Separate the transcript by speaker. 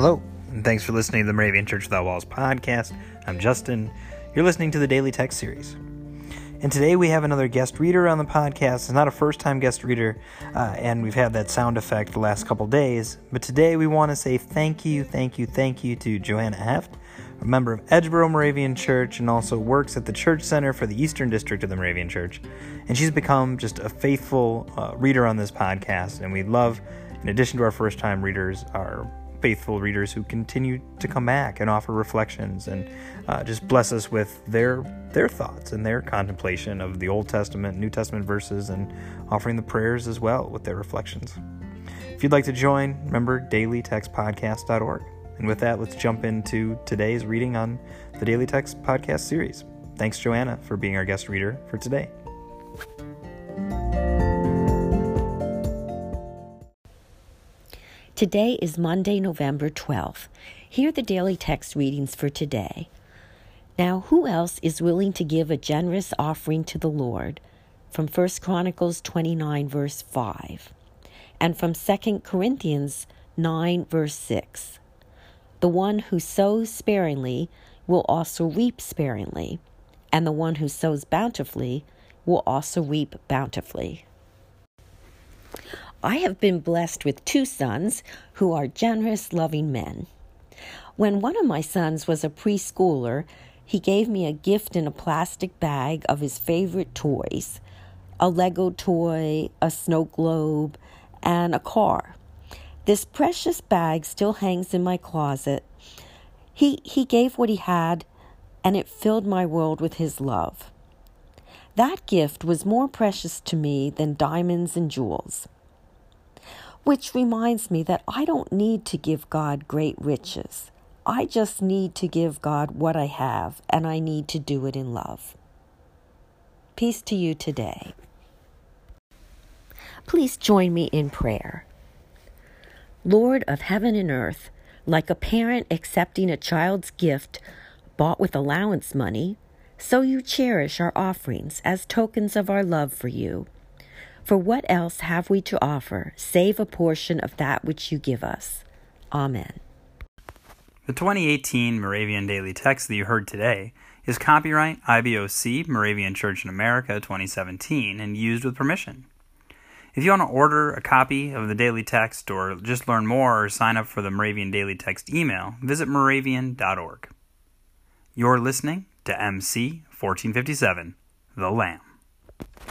Speaker 1: Hello, and thanks for listening to the Moravian Church Without Walls podcast. I'm Justin. You're listening to the Daily Text Series. And today we have another guest reader on the podcast. It's not a first time guest reader, uh, and we've had that sound effect the last couple days. But today we want to say thank you, thank you, thank you to Joanna Heft, a member of Edgeboro Moravian Church and also works at the Church Center for the Eastern District of the Moravian Church. And she's become just a faithful uh, reader on this podcast, and we love, in addition to our first time readers, our faithful readers who continue to come back and offer reflections and uh, just bless us with their their thoughts and their contemplation of the Old Testament, New Testament verses, and offering the prayers as well with their reflections. If you'd like to join, remember dailytextpodcast.org. And with that, let's jump into today's reading on the Daily Text podcast series. Thanks, Joanna, for being our guest reader for today.
Speaker 2: Today is Monday, November 12th. Here are the daily text readings for today. Now, who else is willing to give a generous offering to the Lord? From 1 Chronicles 29, verse 5, and from 2 Corinthians 9, verse 6. The one who sows sparingly will also reap sparingly, and the one who sows bountifully will also reap bountifully. I have been blessed with two sons who are generous, loving men. When one of my sons was a preschooler, he gave me a gift in a plastic bag of his favorite toys a Lego toy, a snow globe, and a car. This precious bag still hangs in my closet. He, he gave what he had, and it filled my world with his love. That gift was more precious to me than diamonds and jewels. Which reminds me that I don't need to give God great riches. I just need to give God what I have, and I need to do it in love. Peace to you today. Please join me in prayer. Lord of heaven and earth, like a parent accepting a child's gift bought with allowance money, so you cherish our offerings as tokens of our love for you. For what else have we to offer save a portion of that which you give us? Amen.
Speaker 1: The 2018 Moravian Daily Text that you heard today is copyright IBOC Moravian Church in America 2017 and used with permission. If you want to order a copy of the Daily Text or just learn more or sign up for the Moravian Daily Text email, visit moravian.org. You're listening to MC 1457, The Lamb.